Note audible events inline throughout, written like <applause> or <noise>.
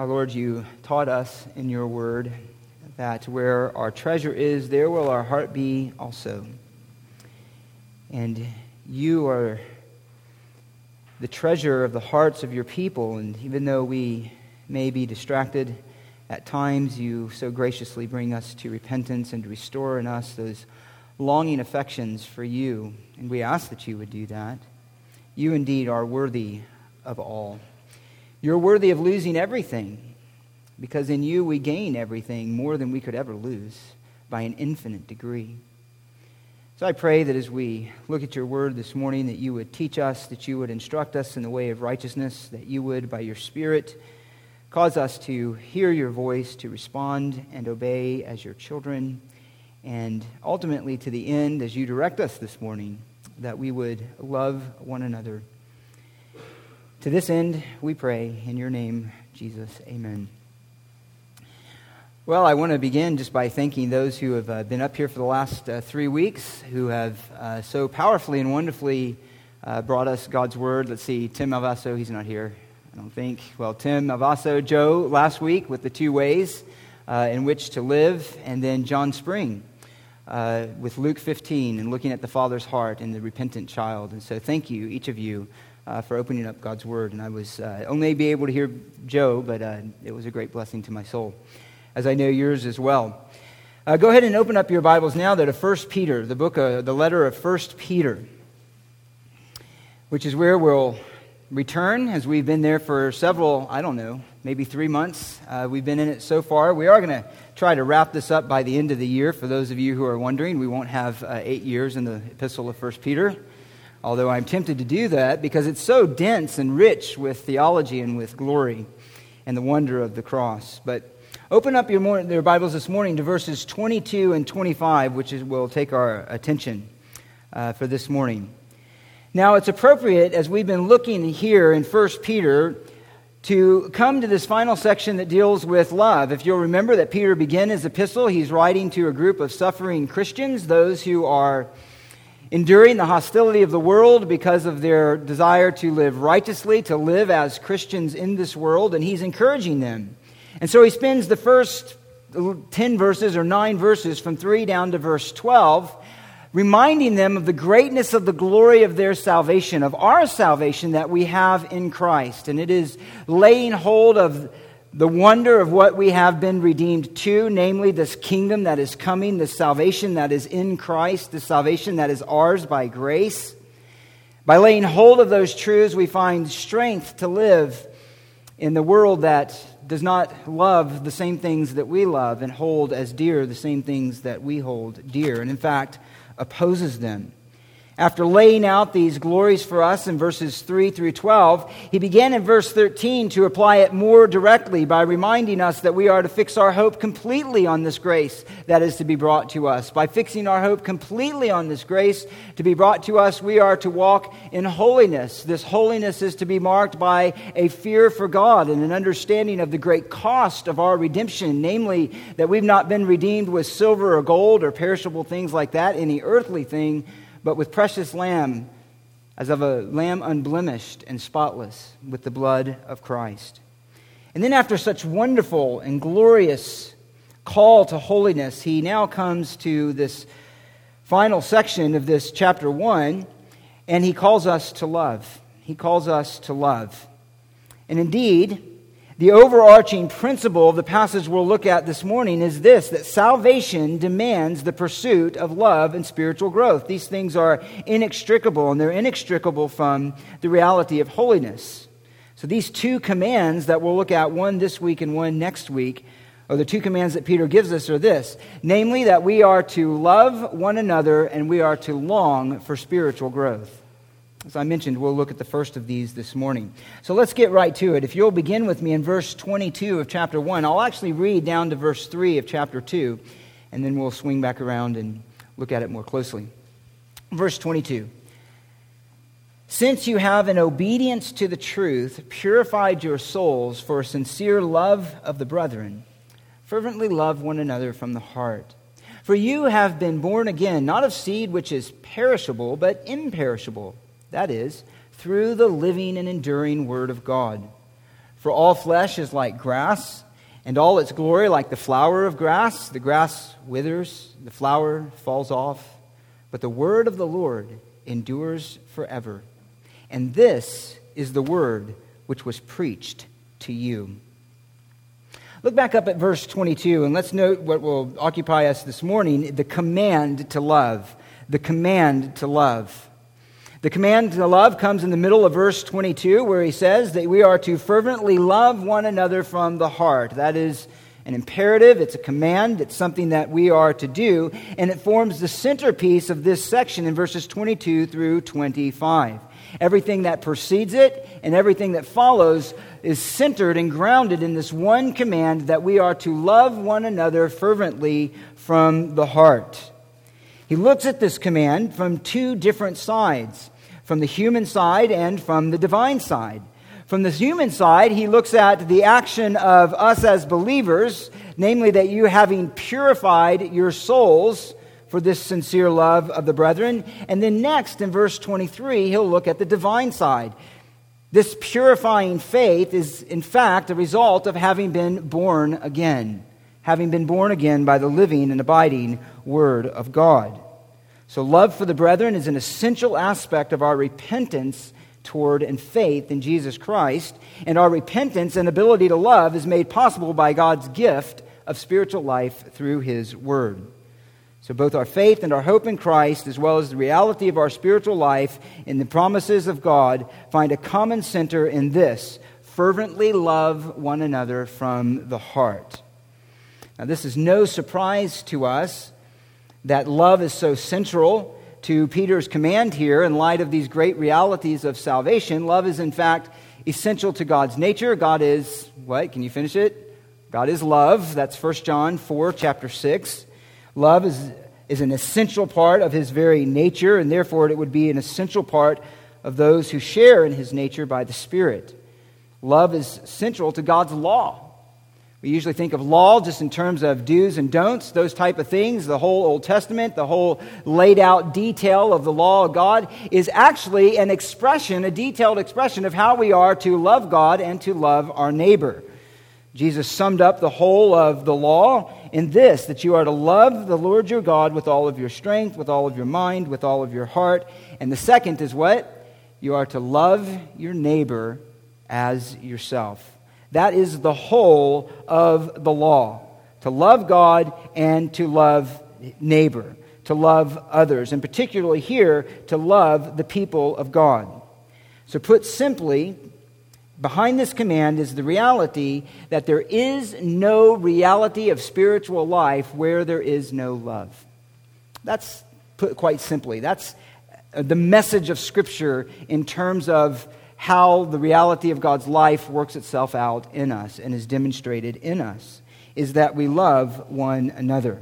Our Lord, you taught us in your word that where our treasure is, there will our heart be also. And you are the treasure of the hearts of your people. And even though we may be distracted at times, you so graciously bring us to repentance and restore in us those longing affections for you. And we ask that you would do that. You indeed are worthy of all. You're worthy of losing everything because in you we gain everything more than we could ever lose by an infinite degree. So I pray that as we look at your word this morning, that you would teach us, that you would instruct us in the way of righteousness, that you would, by your Spirit, cause us to hear your voice, to respond and obey as your children, and ultimately to the end, as you direct us this morning, that we would love one another. To this end, we pray in your name, Jesus. Amen. Well, I want to begin just by thanking those who have uh, been up here for the last uh, three weeks, who have uh, so powerfully and wonderfully uh, brought us God's Word. Let's see, Tim Alvaso, he's not here, I don't think. Well, Tim Alvaso, Joe last week with the two ways uh, in which to live, and then John Spring uh, with Luke 15 and looking at the Father's heart and the repentant child. And so, thank you, each of you. For opening up God's Word. And I was only be able to hear Joe, but it was a great blessing to my soul as I know yours as well. Uh, go ahead and open up your Bibles now to 1 Peter, the book, the letter of 1 Peter, which is where we'll return as we've been there for several, I don't know, maybe three months. Uh, we've been in it so far. We are going to try to wrap this up by the end of the year. For those of you who are wondering, we won't have uh, eight years in the epistle of 1 Peter, although I'm tempted to do that because it's so dense and rich with theology and with glory and the wonder of the cross. But Open up your, your Bibles this morning to verses 22 and 25, which is, will take our attention uh, for this morning. Now, it's appropriate as we've been looking here in 1 Peter to come to this final section that deals with love. If you'll remember that Peter began his epistle, he's writing to a group of suffering Christians, those who are enduring the hostility of the world because of their desire to live righteously, to live as Christians in this world, and he's encouraging them and so he spends the first 10 verses or 9 verses from 3 down to verse 12 reminding them of the greatness of the glory of their salvation, of our salvation that we have in Christ. And it is laying hold of the wonder of what we have been redeemed to, namely this kingdom that is coming, the salvation that is in Christ, the salvation that is ours by grace. By laying hold of those truths, we find strength to live in the world that does not love the same things that we love and hold as dear the same things that we hold dear, and in fact, opposes them. After laying out these glories for us in verses 3 through 12, he began in verse 13 to apply it more directly by reminding us that we are to fix our hope completely on this grace that is to be brought to us. By fixing our hope completely on this grace to be brought to us, we are to walk in holiness. This holiness is to be marked by a fear for God and an understanding of the great cost of our redemption, namely that we've not been redeemed with silver or gold or perishable things like that, any earthly thing but with precious lamb, as of a lamb unblemished and spotless, with the blood of Christ. And then, after such wonderful and glorious call to holiness, he now comes to this final section of this chapter 1, and he calls us to love. He calls us to love. And indeed, the overarching principle of the passage we'll look at this morning is this that salvation demands the pursuit of love and spiritual growth. These things are inextricable, and they're inextricable from the reality of holiness. So, these two commands that we'll look at, one this week and one next week, or the two commands that Peter gives us are this namely, that we are to love one another and we are to long for spiritual growth. As I mentioned, we'll look at the first of these this morning. So let's get right to it. If you'll begin with me in verse 22 of chapter 1, I'll actually read down to verse 3 of chapter 2, and then we'll swing back around and look at it more closely. Verse 22 Since you have, in obedience to the truth, purified your souls for a sincere love of the brethren, fervently love one another from the heart. For you have been born again, not of seed which is perishable, but imperishable that is, through the living and enduring Word of God. For all flesh is like grass, and all its glory like the flower of grass. The grass withers, the flower falls off, but the word of the Lord endures forever. And this is the word which was preached to you. Look back up at verse 22 and let's note what will occupy us this morning the command to love. The command to love. The command to love comes in the middle of verse 22, where he says that we are to fervently love one another from the heart. That is an imperative, it's a command, it's something that we are to do, and it forms the centerpiece of this section in verses 22 through 25. Everything that precedes it and everything that follows is centered and grounded in this one command that we are to love one another fervently from the heart. He looks at this command from two different sides from the human side and from the divine side. From the human side, he looks at the action of us as believers, namely that you having purified your souls for this sincere love of the brethren. And then next, in verse 23, he'll look at the divine side. This purifying faith is, in fact, a result of having been born again having been born again by the living and abiding Word of God. So, love for the brethren is an essential aspect of our repentance toward and faith in Jesus Christ. And our repentance and ability to love is made possible by God's gift of spiritual life through His Word. So, both our faith and our hope in Christ, as well as the reality of our spiritual life in the promises of God, find a common center in this fervently love one another from the heart. Now, this is no surprise to us that love is so central to Peter's command here in light of these great realities of salvation. Love is, in fact, essential to God's nature. God is, what? Can you finish it? God is love. That's 1 John 4, chapter 6. Love is, is an essential part of his very nature, and therefore it would be an essential part of those who share in his nature by the Spirit. Love is central to God's law. We usually think of law just in terms of do's and don'ts, those type of things. The whole Old Testament, the whole laid out detail of the law of God is actually an expression, a detailed expression of how we are to love God and to love our neighbor. Jesus summed up the whole of the law in this that you are to love the Lord your God with all of your strength, with all of your mind, with all of your heart. And the second is what? You are to love your neighbor as yourself. That is the whole of the law to love God and to love neighbor, to love others, and particularly here, to love the people of God. So, put simply, behind this command is the reality that there is no reality of spiritual life where there is no love. That's put quite simply. That's the message of Scripture in terms of how the reality of God's life works itself out in us and is demonstrated in us is that we love one another.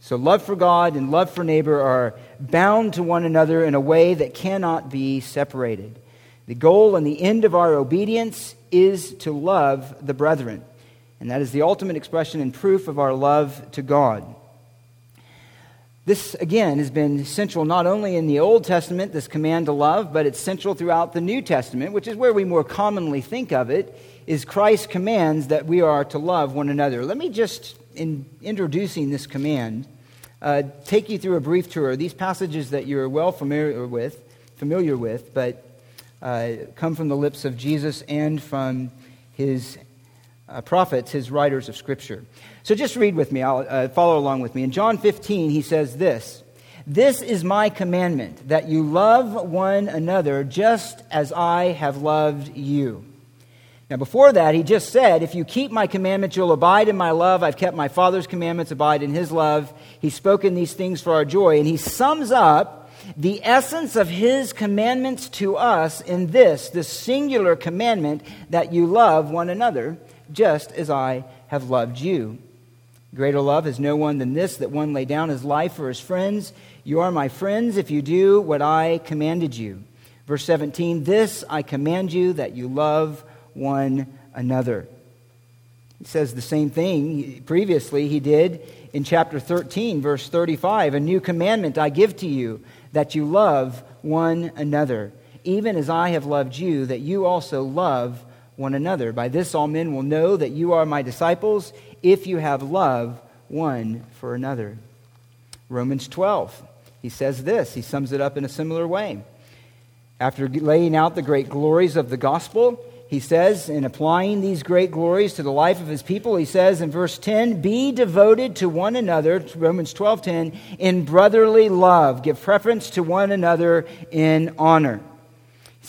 So, love for God and love for neighbor are bound to one another in a way that cannot be separated. The goal and the end of our obedience is to love the brethren. And that is the ultimate expression and proof of our love to God. This, again, has been central not only in the Old Testament, this command to love, but it's central throughout the New Testament, which is where we more commonly think of it, is Christ's commands that we are to love one another. Let me just, in introducing this command, uh, take you through a brief tour. These passages that you're well familiar with, familiar with, but uh, come from the lips of Jesus and from his uh, prophets, his writers of Scripture. So just read with me, I'll uh, follow along with me. In John 15, he says this This is my commandment, that you love one another just as I have loved you. Now, before that, he just said, If you keep my commandments, you'll abide in my love. I've kept my Father's commandments, abide in his love. He's spoken these things for our joy. And he sums up the essence of his commandments to us in this, the singular commandment that you love one another just as I have loved you. Greater love has no one than this, that one lay down his life for his friends. You are my friends if you do what I commanded you. Verse 17 This I command you, that you love one another. He says the same thing previously he did in chapter 13, verse 35. A new commandment I give to you, that you love one another, even as I have loved you, that you also love one another. By this, all men will know that you are my disciples if you have love one for another. Romans 12, he says this. He sums it up in a similar way. After laying out the great glories of the gospel, he says, in applying these great glories to the life of his people, he says in verse 10, Be devoted to one another, Romans 12 10, in brotherly love. Give preference to one another in honor.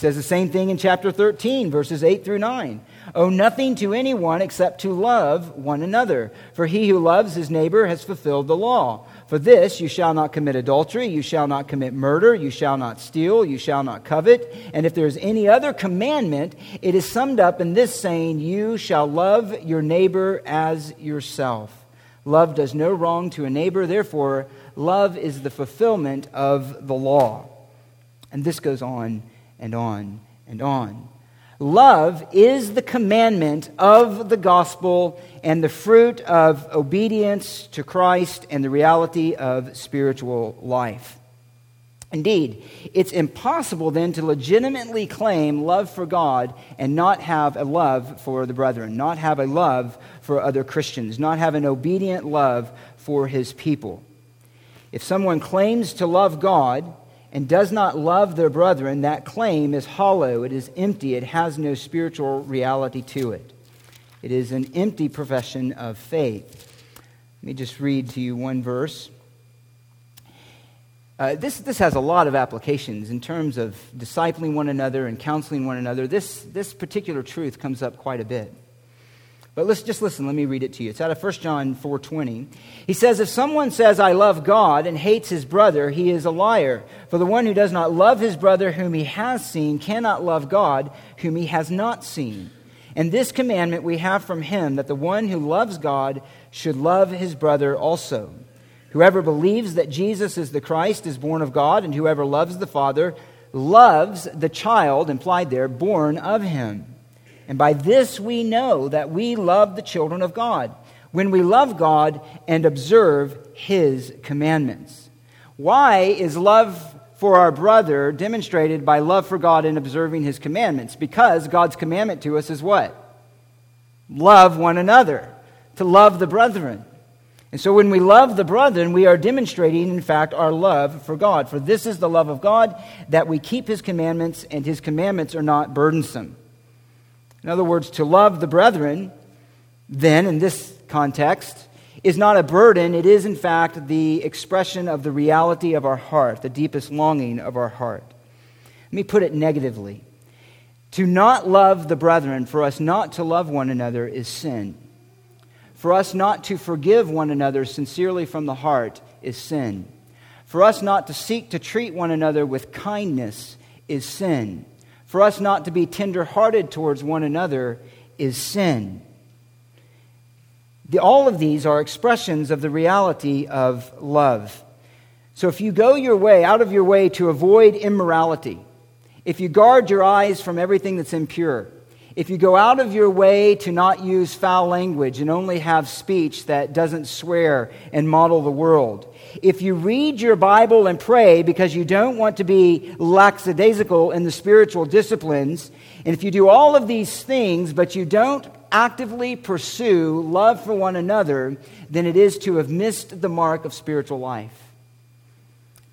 Says the same thing in chapter 13, verses 8 through 9. Owe nothing to anyone except to love one another, for he who loves his neighbor has fulfilled the law. For this, you shall not commit adultery, you shall not commit murder, you shall not steal, you shall not covet. And if there is any other commandment, it is summed up in this saying, You shall love your neighbor as yourself. Love does no wrong to a neighbor, therefore, love is the fulfillment of the law. And this goes on and on and on. Love is the commandment of the gospel and the fruit of obedience to Christ and the reality of spiritual life. Indeed, it's impossible then to legitimately claim love for God and not have a love for the brethren, not have a love for other Christians, not have an obedient love for his people. If someone claims to love God and does not love their brethren, that claim is hollow, it is empty, it has no spiritual reality to it. It is an empty profession of faith. Let me just read to you one verse. Uh, this, this has a lot of applications in terms of discipling one another and counseling one another. This, this particular truth comes up quite a bit. But let's just listen. Let me read it to you. It's out of 1 John 4:20. He says, "If someone says I love God and hates his brother, he is a liar. For the one who does not love his brother whom he has seen cannot love God whom he has not seen. And this commandment we have from him that the one who loves God should love his brother also. Whoever believes that Jesus is the Christ is born of God, and whoever loves the Father loves the child implied there born of him." And by this we know that we love the children of God, when we love God and observe his commandments. Why is love for our brother demonstrated by love for God and observing his commandments? Because God's commandment to us is what? Love one another, to love the brethren. And so when we love the brethren, we are demonstrating, in fact, our love for God. For this is the love of God, that we keep his commandments, and his commandments are not burdensome. In other words, to love the brethren, then, in this context, is not a burden. It is, in fact, the expression of the reality of our heart, the deepest longing of our heart. Let me put it negatively. To not love the brethren, for us not to love one another, is sin. For us not to forgive one another sincerely from the heart is sin. For us not to seek to treat one another with kindness is sin. For us not to be tenderhearted towards one another is sin. The, all of these are expressions of the reality of love. So if you go your way, out of your way to avoid immorality, if you guard your eyes from everything that's impure, if you go out of your way to not use foul language and only have speech that doesn't swear and model the world, if you read your Bible and pray because you don't want to be lackadaisical in the spiritual disciplines, and if you do all of these things but you don't actively pursue love for one another, then it is to have missed the mark of spiritual life.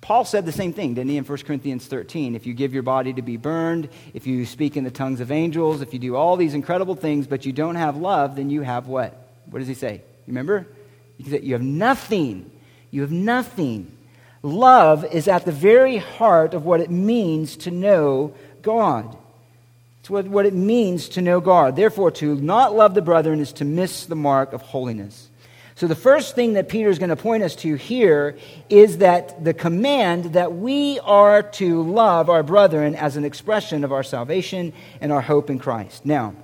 Paul said the same thing, didn't he, in 1 Corinthians 13? If you give your body to be burned, if you speak in the tongues of angels, if you do all these incredible things, but you don't have love, then you have what? What does he say? Remember? He said, You have nothing. You have nothing. Love is at the very heart of what it means to know God. It's what, what it means to know God. Therefore, to not love the brethren is to miss the mark of holiness. So, the first thing that Peter is going to point us to here is that the command that we are to love our brethren as an expression of our salvation and our hope in Christ. Now,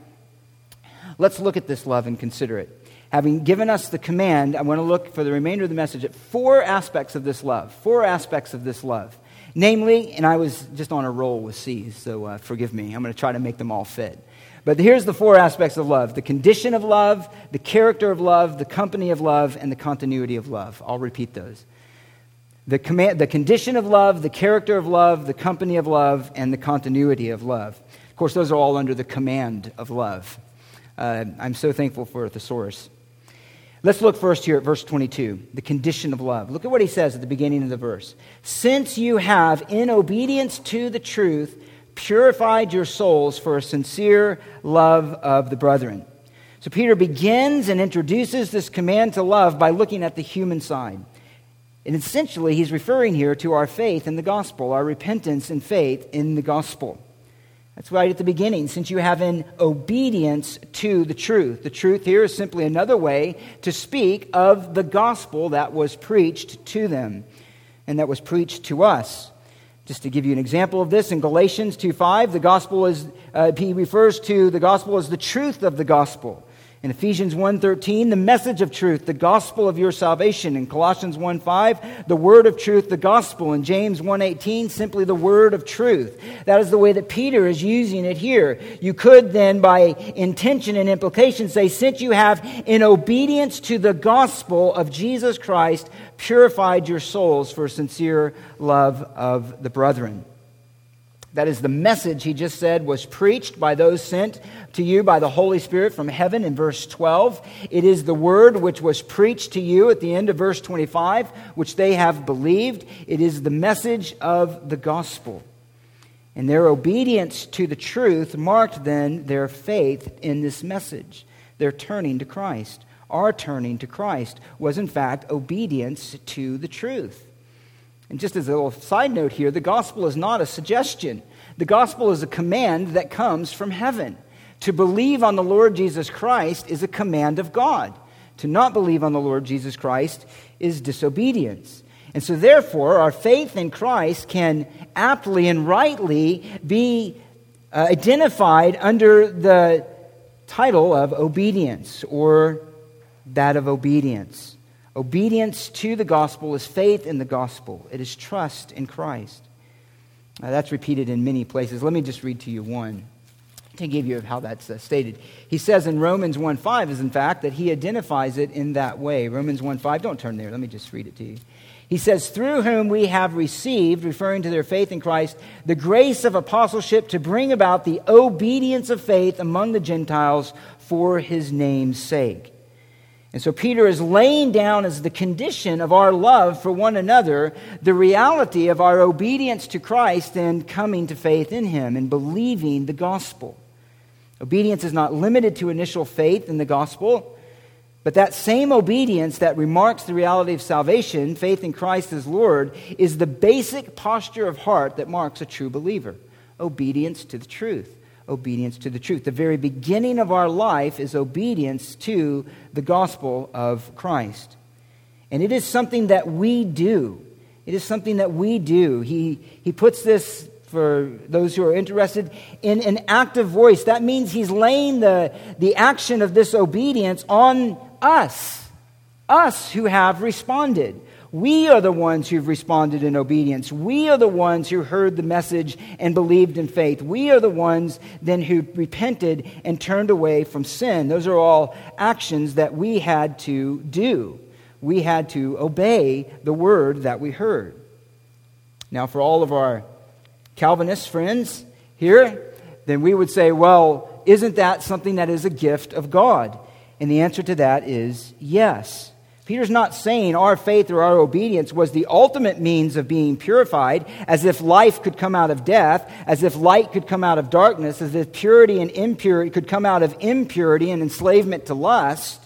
let's look at this love and consider it having given us the command, I want to look for the remainder of the message at four aspects of this love. Four aspects of this love. Namely, and I was just on a roll with C's, so uh, forgive me. I'm going to try to make them all fit. But here's the four aspects of love the condition of love, the character of love, the company of love, and the continuity of love. I'll repeat those. The, command, the condition of love, the character of love, the company of love, and the continuity of love. Of course, those are all under the command of love. Uh, I'm so thankful for a thesaurus. Let's look first here at verse 22, the condition of love. Look at what he says at the beginning of the verse. Since you have, in obedience to the truth, purified your souls for a sincere love of the brethren. So Peter begins and introduces this command to love by looking at the human side. And essentially, he's referring here to our faith in the gospel, our repentance and faith in the gospel. That's right at the beginning, since you have an obedience to the truth. The truth here is simply another way to speak of the gospel that was preached to them and that was preached to us. Just to give you an example of this, in Galatians 2.5, the gospel is, uh, he refers to the gospel as the truth of the gospel. In Ephesians 1:13, the message of truth, the gospel of your salvation. In Colossians 1:5, the word of truth, the gospel. In James 1:18, simply the word of truth. That is the way that Peter is using it here. You could then by intention and implication say since you have in obedience to the gospel of Jesus Christ purified your souls for sincere love of the brethren. That is, the message he just said was preached by those sent to you by the Holy Spirit from heaven in verse 12. It is the word which was preached to you at the end of verse 25, which they have believed. It is the message of the gospel. And their obedience to the truth marked then their faith in this message. Their turning to Christ. Our turning to Christ was, in fact, obedience to the truth. And just as a little side note here, the gospel is not a suggestion. The gospel is a command that comes from heaven. To believe on the Lord Jesus Christ is a command of God. To not believe on the Lord Jesus Christ is disobedience. And so, therefore, our faith in Christ can aptly and rightly be uh, identified under the title of obedience or that of obedience. Obedience to the gospel is faith in the gospel, it is trust in Christ. Now, that's repeated in many places. Let me just read to you one to give you how that's uh, stated. He says in Romans 1:5 is in fact that he identifies it in that way. Romans 1:5, don't turn there. Let me just read it to you. He says, Through whom we have received, referring to their faith in Christ, the grace of apostleship to bring about the obedience of faith among the Gentiles for his name's sake. And so Peter is laying down as the condition of our love for one another the reality of our obedience to Christ and coming to faith in him and believing the gospel. Obedience is not limited to initial faith in the gospel, but that same obedience that remarks the reality of salvation, faith in Christ as Lord, is the basic posture of heart that marks a true believer obedience to the truth obedience to the truth. The very beginning of our life is obedience to the gospel of Christ. And it is something that we do. It is something that we do. He, he puts this for those who are interested in an active voice. That means he's laying the, the action of this obedience on us, us who have responded. We are the ones who've responded in obedience. We are the ones who heard the message and believed in faith. We are the ones then who repented and turned away from sin. Those are all actions that we had to do. We had to obey the word that we heard. Now, for all of our Calvinist friends here, then we would say, well, isn't that something that is a gift of God? And the answer to that is yes. Peter's not saying our faith or our obedience was the ultimate means of being purified, as if life could come out of death, as if light could come out of darkness, as if purity and impurity could come out of impurity and enslavement to lust.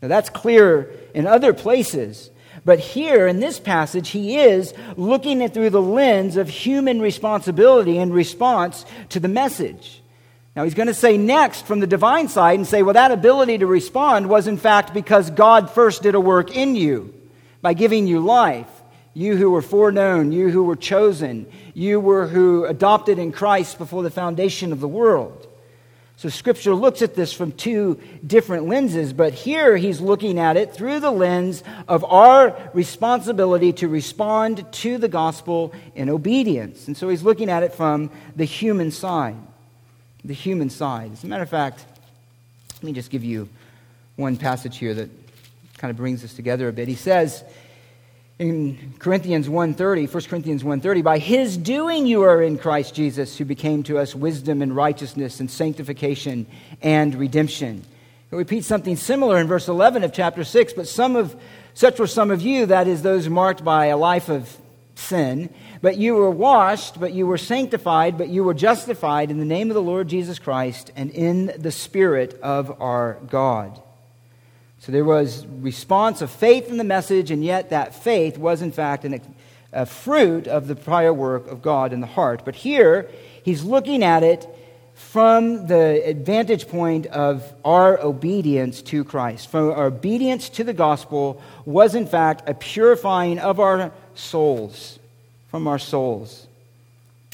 Now, that's clear in other places. But here in this passage, he is looking at through the lens of human responsibility in response to the message. Now, he's going to say next from the divine side and say, well, that ability to respond was in fact because God first did a work in you by giving you life. You who were foreknown, you who were chosen, you were who adopted in Christ before the foundation of the world. So, Scripture looks at this from two different lenses, but here he's looking at it through the lens of our responsibility to respond to the gospel in obedience. And so he's looking at it from the human side the human side. As a matter of fact, let me just give you one passage here that kind of brings us together a bit. He says, in Corinthians 1:30, 1 Corinthians 1:30, by his doing you are in Christ Jesus, who became to us wisdom and righteousness and sanctification and redemption. It repeats something similar in verse 11 of chapter 6, but some of such were some of you, that is those marked by a life of sin, but you were washed, but you were sanctified, but you were justified in the name of the Lord Jesus Christ and in the spirit of our God. So there was response of faith in the message, and yet that faith was in fact an, a fruit of the prior work of God in the heart. But here, he's looking at it from the advantage point of our obedience to Christ. From our obedience to the gospel was in fact a purifying of our souls, from our souls.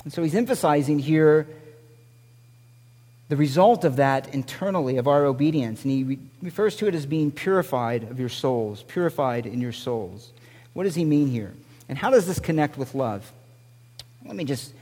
And so he's emphasizing here the result of that internally, of our obedience. And he re- refers to it as being purified of your souls, purified in your souls. What does he mean here? And how does this connect with love? Let me just,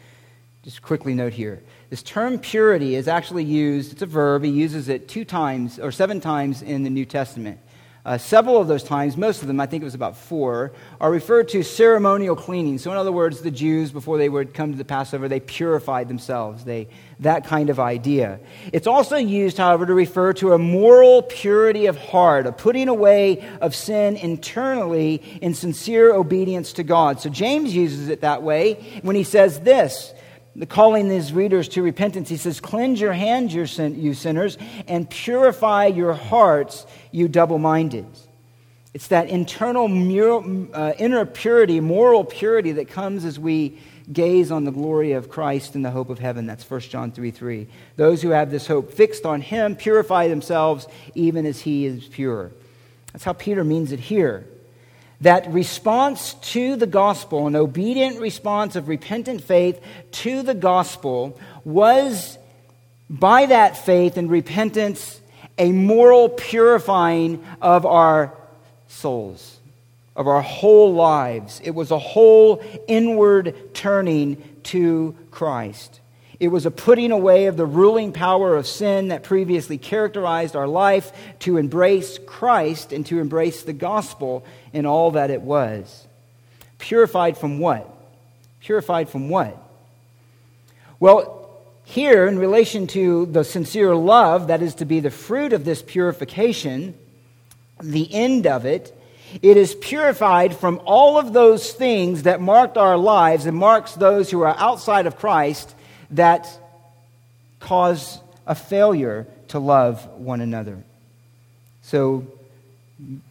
just quickly note here. This term purity is actually used, it's a verb, he uses it two times or seven times in the New Testament. Uh, several of those times, most of them, I think it was about four, are referred to ceremonial cleaning. So, in other words, the Jews, before they would come to the Passover, they purified themselves. They, that kind of idea. It's also used, however, to refer to a moral purity of heart, a putting away of sin internally in sincere obedience to God. So, James uses it that way when he says this calling his readers to repentance, he says, Cleanse your hands, you sinners, and purify your hearts, you double minded. It's that internal uh, inner purity, moral purity that comes as we gaze on the glory of Christ and the hope of heaven. That's 1 John 3 3. Those who have this hope fixed on him purify themselves even as he is pure. That's how Peter means it here that response to the gospel, an obedient response of repentant faith to the gospel, was by that faith and repentance a moral purifying of our souls, of our whole lives. It was a whole inward turning to Christ. It was a putting away of the ruling power of sin that previously characterized our life to embrace Christ and to embrace the gospel in all that it was. Purified from what? Purified from what? Well, here, in relation to the sincere love that is to be the fruit of this purification, the end of it, it is purified from all of those things that marked our lives and marks those who are outside of Christ that cause a failure to love one another. So,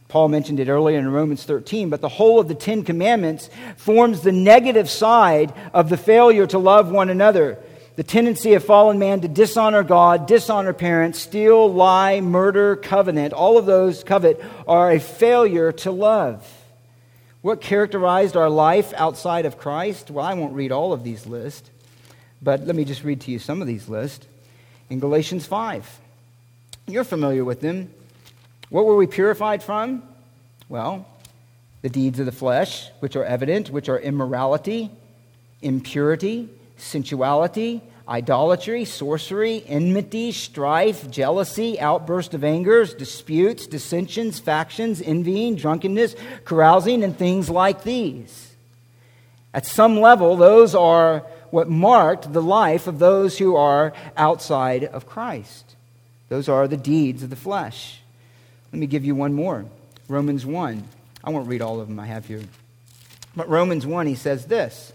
Paul mentioned it earlier in Romans 13, but the whole of the Ten Commandments forms the negative side of the failure to love one another. The tendency of fallen man to dishonor God, dishonor parents, steal, lie, murder, covenant, all of those covet are a failure to love. What characterized our life outside of Christ? Well, I won't read all of these lists. But let me just read to you some of these lists. In Galatians 5, you're familiar with them. What were we purified from? Well, the deeds of the flesh, which are evident, which are immorality, impurity, sensuality, idolatry, sorcery, enmity, strife, jealousy, outburst of angers, disputes, dissensions, factions, envying, drunkenness, carousing, and things like these. At some level, those are what marked the life of those who are outside of Christ. Those are the deeds of the flesh. Let me give you one more Romans 1. I won't read all of them I have here. But Romans 1, he says this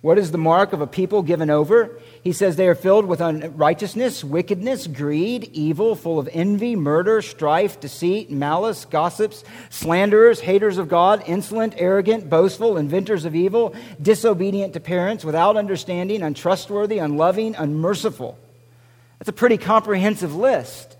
What is the mark of a people given over? He says they are filled with unrighteousness, wickedness, greed, evil, full of envy, murder, strife, deceit, malice, gossips, slanderers, haters of God, insolent, arrogant, boastful, inventors of evil, disobedient to parents, without understanding, untrustworthy, unloving, unmerciful. That's a pretty comprehensive list.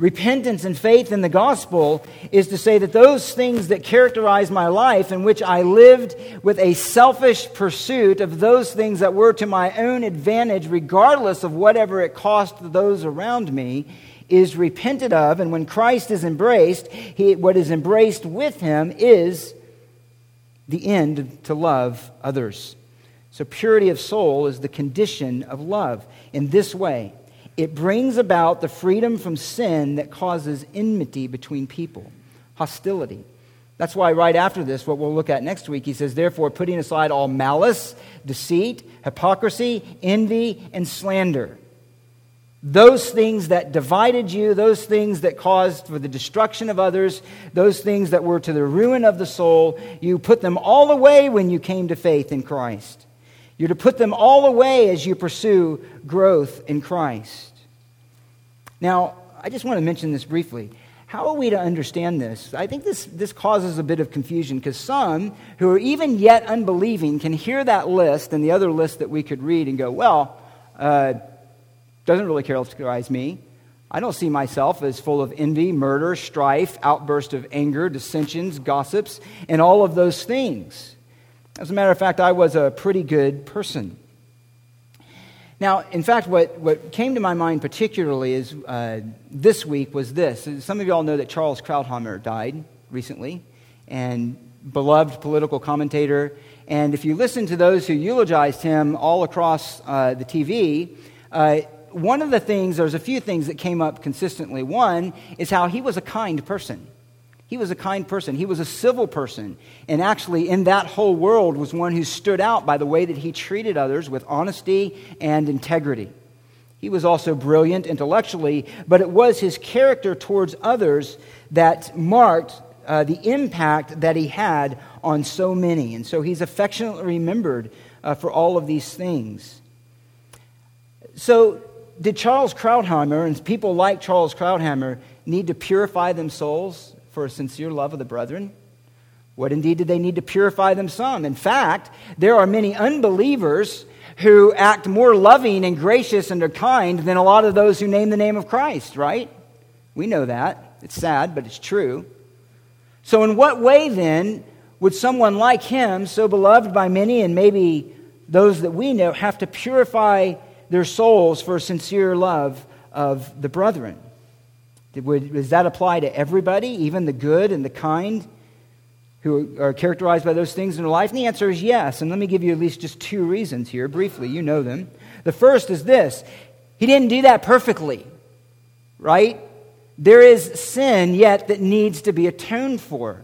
Repentance and faith in the gospel is to say that those things that characterize my life, in which I lived with a selfish pursuit of those things that were to my own advantage, regardless of whatever it cost those around me, is repented of. And when Christ is embraced, he, what is embraced with him is the end to love others. So, purity of soul is the condition of love. In this way, it brings about the freedom from sin that causes enmity between people, hostility. That's why, right after this, what we'll look at next week, he says, Therefore, putting aside all malice, deceit, hypocrisy, envy, and slander. Those things that divided you, those things that caused for the destruction of others, those things that were to the ruin of the soul, you put them all away when you came to faith in Christ. You're to put them all away as you pursue growth in Christ. Now, I just want to mention this briefly. How are we to understand this? I think this, this causes a bit of confusion because some who are even yet unbelieving can hear that list and the other list that we could read and go, well, uh, doesn't really characterize me. I don't see myself as full of envy, murder, strife, outburst of anger, dissensions, gossips, and all of those things. As a matter of fact, I was a pretty good person. Now, in fact, what, what came to my mind particularly is uh, this week was this. Some of you all know that Charles Krauthammer died recently, and beloved political commentator. And if you listen to those who eulogized him all across uh, the TV, uh, one of the things, there's a few things that came up consistently. One is how he was a kind person. He was a kind person. He was a civil person. And actually, in that whole world, was one who stood out by the way that he treated others with honesty and integrity. He was also brilliant intellectually, but it was his character towards others that marked uh, the impact that he had on so many. And so he's affectionately remembered uh, for all of these things. So, did Charles Krauthammer and people like Charles Krauthammer need to purify themselves for a sincere love of the brethren? What indeed did they need to purify them some? In fact, there are many unbelievers who act more loving and gracious and are kind than a lot of those who name the name of Christ, right? We know that. It's sad, but it's true. So, in what way then would someone like him, so beloved by many and maybe those that we know, have to purify their souls for a sincere love of the brethren? Does that apply to everybody, even the good and the kind who are characterized by those things in their life? And the answer is yes. And let me give you at least just two reasons here, briefly. You know them. The first is this He didn't do that perfectly, right? There is sin yet that needs to be atoned for.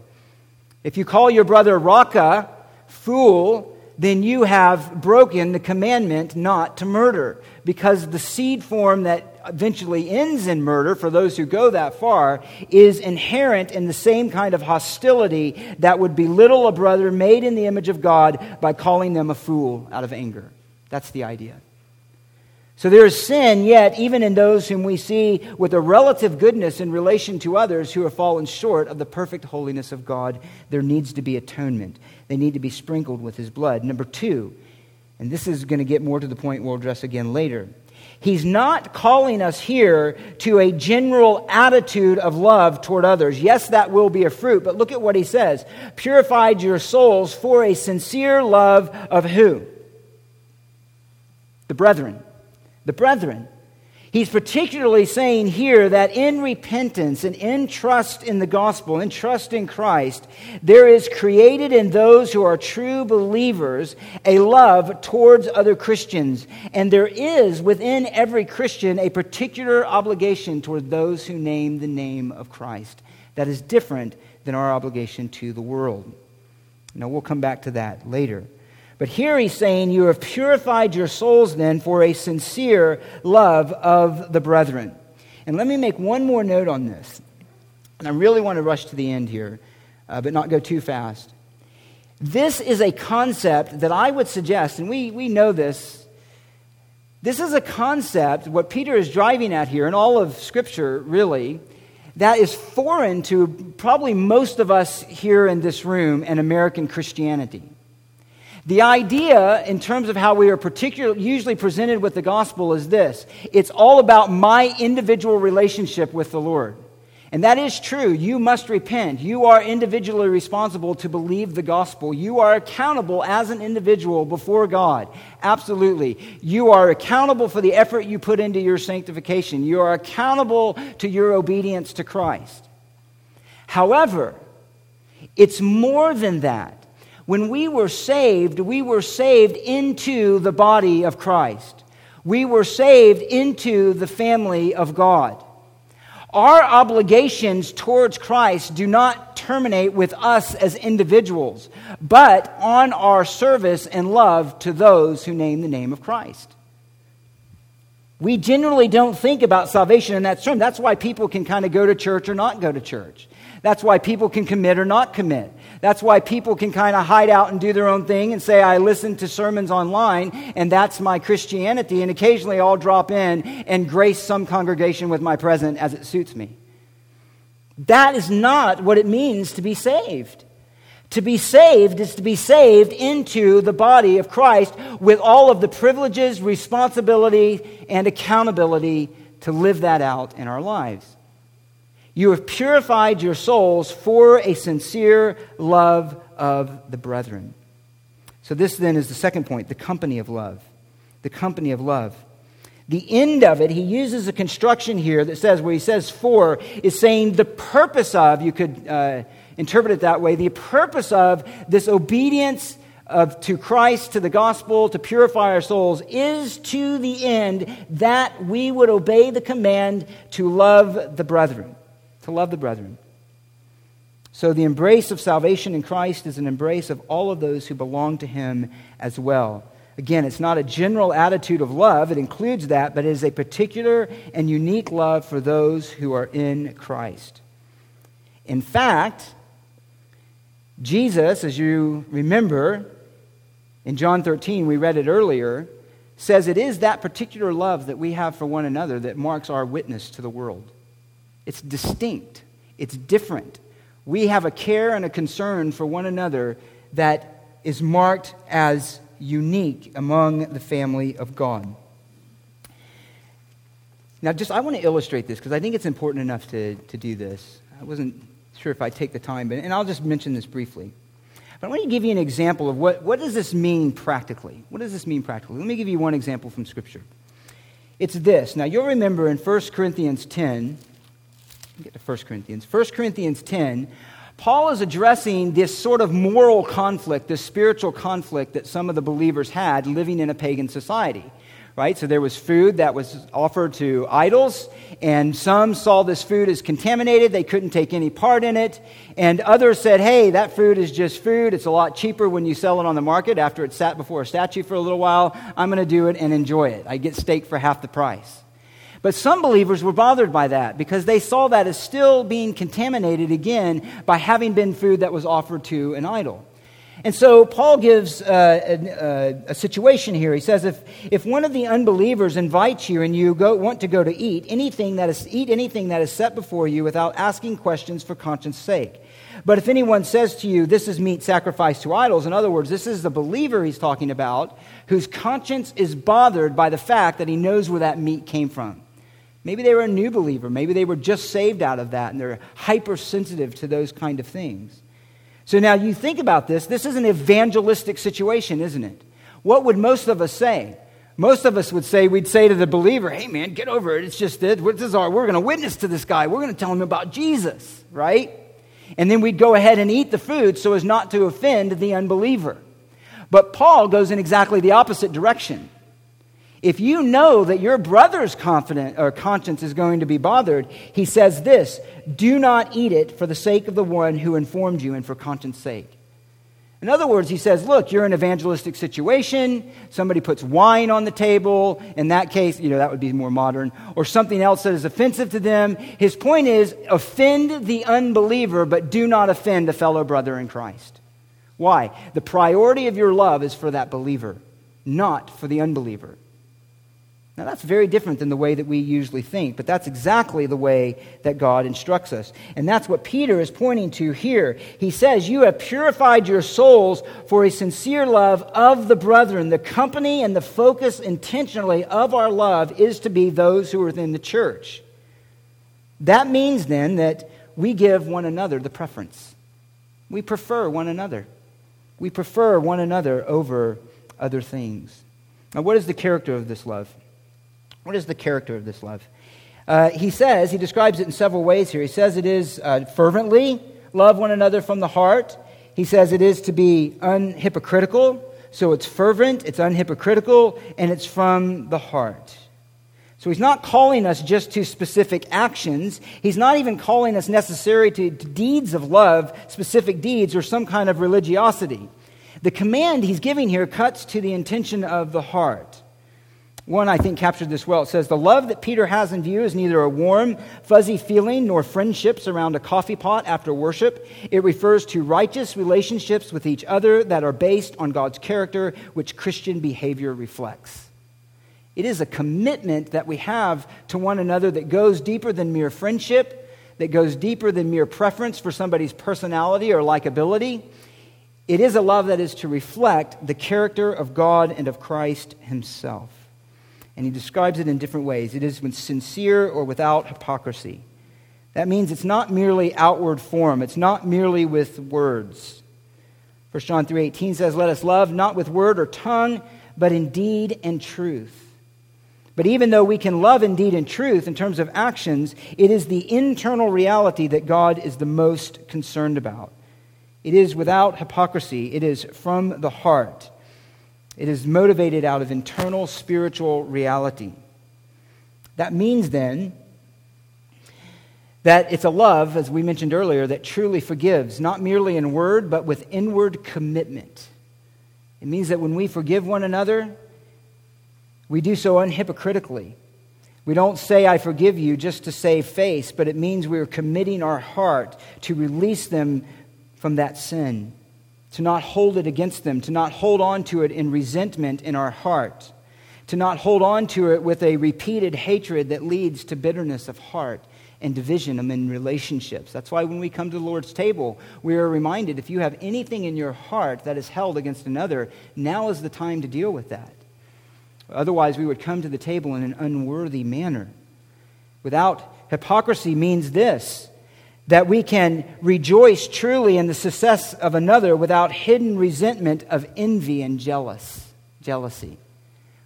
If you call your brother Raca, fool, then you have broken the commandment not to murder. Because the seed form that eventually ends in murder, for those who go that far, is inherent in the same kind of hostility that would belittle a brother made in the image of God by calling them a fool out of anger. That's the idea. So there is sin yet, even in those whom we see with a relative goodness in relation to others who have fallen short of the perfect holiness of God. There needs to be atonement. They need to be sprinkled with his blood. Number two, and this is going to get more to the point we'll address again later. He's not calling us here to a general attitude of love toward others. Yes, that will be a fruit, but look at what he says. Purified your souls for a sincere love of who? The brethren. The brethren. He's particularly saying here that in repentance and in trust in the gospel, in trust in Christ, there is created in those who are true believers a love towards other Christians. And there is within every Christian a particular obligation toward those who name the name of Christ that is different than our obligation to the world. Now, we'll come back to that later. But here he's saying, You have purified your souls then for a sincere love of the brethren. And let me make one more note on this. And I really want to rush to the end here, uh, but not go too fast. This is a concept that I would suggest, and we, we know this. This is a concept, what Peter is driving at here, and all of Scripture really, that is foreign to probably most of us here in this room and American Christianity. The idea, in terms of how we are usually presented with the gospel, is this it's all about my individual relationship with the Lord. And that is true. You must repent. You are individually responsible to believe the gospel. You are accountable as an individual before God. Absolutely. You are accountable for the effort you put into your sanctification. You are accountable to your obedience to Christ. However, it's more than that. When we were saved, we were saved into the body of Christ. We were saved into the family of God. Our obligations towards Christ do not terminate with us as individuals, but on our service and love to those who name the name of Christ. We generally don't think about salvation in that term. That's why people can kind of go to church or not go to church. That's why people can commit or not commit. That's why people can kind of hide out and do their own thing and say, I listen to sermons online and that's my Christianity. And occasionally I'll drop in and grace some congregation with my presence as it suits me. That is not what it means to be saved. To be saved is to be saved into the body of Christ with all of the privileges, responsibility, and accountability to live that out in our lives. You have purified your souls for a sincere love of the brethren. So, this then is the second point the company of love. The company of love. The end of it, he uses a construction here that says, where he says for, is saying the purpose of, you could uh, interpret it that way, the purpose of this obedience of, to Christ, to the gospel, to purify our souls, is to the end that we would obey the command to love the brethren to love the brethren. So the embrace of salvation in Christ is an embrace of all of those who belong to him as well. Again, it's not a general attitude of love, it includes that, but it is a particular and unique love for those who are in Christ. In fact, Jesus, as you remember, in John 13, we read it earlier, says it is that particular love that we have for one another that marks our witness to the world. It's distinct, it's different. We have a care and a concern for one another that is marked as unique among the family of God. Now, just I want to illustrate this because I think it's important enough to, to do this. I wasn't sure if I'd take the time, but, and I'll just mention this briefly. But I want to give you an example of what, what does this mean practically? What does this mean practically? Let me give you one example from Scripture. It's this. Now, you'll remember in 1 Corinthians 10, get to 1 Corinthians. 1 Corinthians 10, Paul is addressing this sort of moral conflict, this spiritual conflict that some of the believers had living in a pagan society. Right? So there was food that was offered to idols, and some saw this food as contaminated. They couldn't take any part in it. And others said, hey, that food is just food. It's a lot cheaper when you sell it on the market after it's sat before a statue for a little while. I'm going to do it and enjoy it. I get steak for half the price. But some believers were bothered by that because they saw that as still being contaminated again by having been food that was offered to an idol. And so Paul gives uh, a, a, situation here. He says, if, if one of the unbelievers invites you and you go, want to go to eat anything that is eat anything that is set before you without asking questions for conscience sake. But if anyone says to you, This is meat sacrificed to idols, in other words, this is the believer he's talking about, whose conscience is bothered by the fact that he knows where that meat came from. Maybe they were a new believer. Maybe they were just saved out of that and they're hypersensitive to those kind of things. So now you think about this. This is an evangelistic situation, isn't it? What would most of us say? Most of us would say, we'd say to the believer, hey man, get over it. It's just this. This is our, we're going to witness to this guy. We're going to tell him about Jesus, right? And then we'd go ahead and eat the food so as not to offend the unbeliever. But Paul goes in exactly the opposite direction. If you know that your brother's confident, or conscience is going to be bothered, he says this do not eat it for the sake of the one who informed you and for conscience sake. In other words, he says, look, you're in an evangelistic situation. Somebody puts wine on the table. In that case, you know, that would be more modern. Or something else that is offensive to them. His point is offend the unbeliever, but do not offend a fellow brother in Christ. Why? The priority of your love is for that believer, not for the unbeliever. Now, that's very different than the way that we usually think, but that's exactly the way that God instructs us. And that's what Peter is pointing to here. He says, You have purified your souls for a sincere love of the brethren. The company and the focus intentionally of our love is to be those who are within the church. That means then that we give one another the preference. We prefer one another. We prefer one another over other things. Now, what is the character of this love? What is the character of this love? Uh, he says, he describes it in several ways here. He says it is uh, fervently love one another from the heart. He says it is to be unhypocritical. So it's fervent, it's unhypocritical, and it's from the heart. So he's not calling us just to specific actions. He's not even calling us necessarily to, to, deeds of love, specific deeds, or some kind of religiosity. The command he's giving here cuts to the intention of the heart. One, I think, captured this well. It says, The love that Peter has in view is neither a warm, fuzzy feeling nor friendships around a coffee pot after worship. It refers to righteous relationships with each other that are based on God's character, which Christian behavior reflects. It is a commitment that we have to one another that goes deeper than mere friendship, that goes deeper than mere preference for somebody's personality or likability. It is a love that is to reflect the character of God and of Christ Himself and he describes it in different ways. It is with sincere or without hypocrisy. That means it's not merely outward form, it's not merely with words. 1 John 3:18 says, "Let us love not with word or tongue, but in deed and truth." But even though we can love in deed and truth in terms of actions, it is the internal reality that God is the most concerned about. It is without hypocrisy, it is from the heart. It is motivated out of internal spiritual reality. That means then that it's a love, as we mentioned earlier, that truly forgives, not merely in word, but with inward commitment. It means that when we forgive one another, we do so unhypocritically. We don't say, I forgive you, just to save face, but it means we are committing our heart to release them from that sin to not hold it against them, to not hold on to it in resentment in our heart, to not hold on to it with a repeated hatred that leads to bitterness of heart and division among relationships. That's why when we come to the Lord's table, we are reminded if you have anything in your heart that is held against another, now is the time to deal with that. Otherwise, we would come to the table in an unworthy manner. Without hypocrisy means this that we can rejoice truly in the success of another without hidden resentment of envy and jealous, jealousy.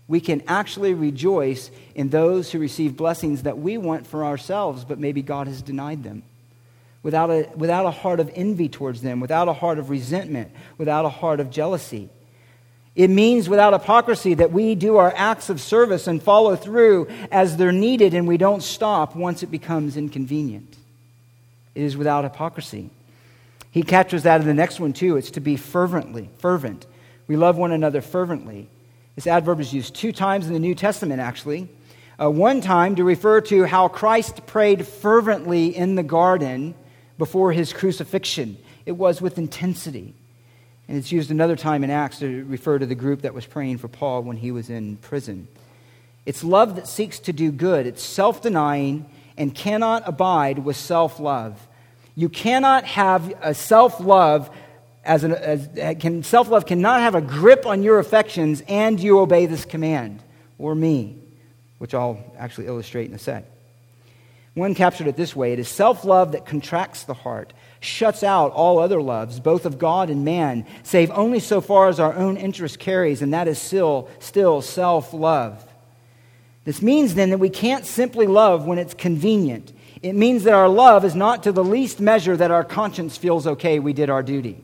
We can actually rejoice in those who receive blessings that we want for ourselves, but maybe God has denied them. Without a, without a heart of envy towards them, without a heart of resentment, without a heart of jealousy. It means without hypocrisy that we do our acts of service and follow through as they're needed and we don't stop once it becomes inconvenient. It is without hypocrisy. He captures that in the next one, too. It's to be fervently, fervent. We love one another fervently. This adverb is used two times in the New Testament, actually. Uh, one time to refer to how Christ prayed fervently in the garden before his crucifixion. It was with intensity. And it's used another time in Acts to refer to the group that was praying for Paul when he was in prison. It's love that seeks to do good, it's self denying and cannot abide with self love. You cannot have a self love as, an, as can, self love cannot have a grip on your affections and you obey this command or me, which I'll actually illustrate in a sec. One captured it this way it is self love that contracts the heart, shuts out all other loves, both of God and man, save only so far as our own interest carries, and that is still, still self love. This means then that we can't simply love when it's convenient. It means that our love is not to the least measure that our conscience feels okay we did our duty.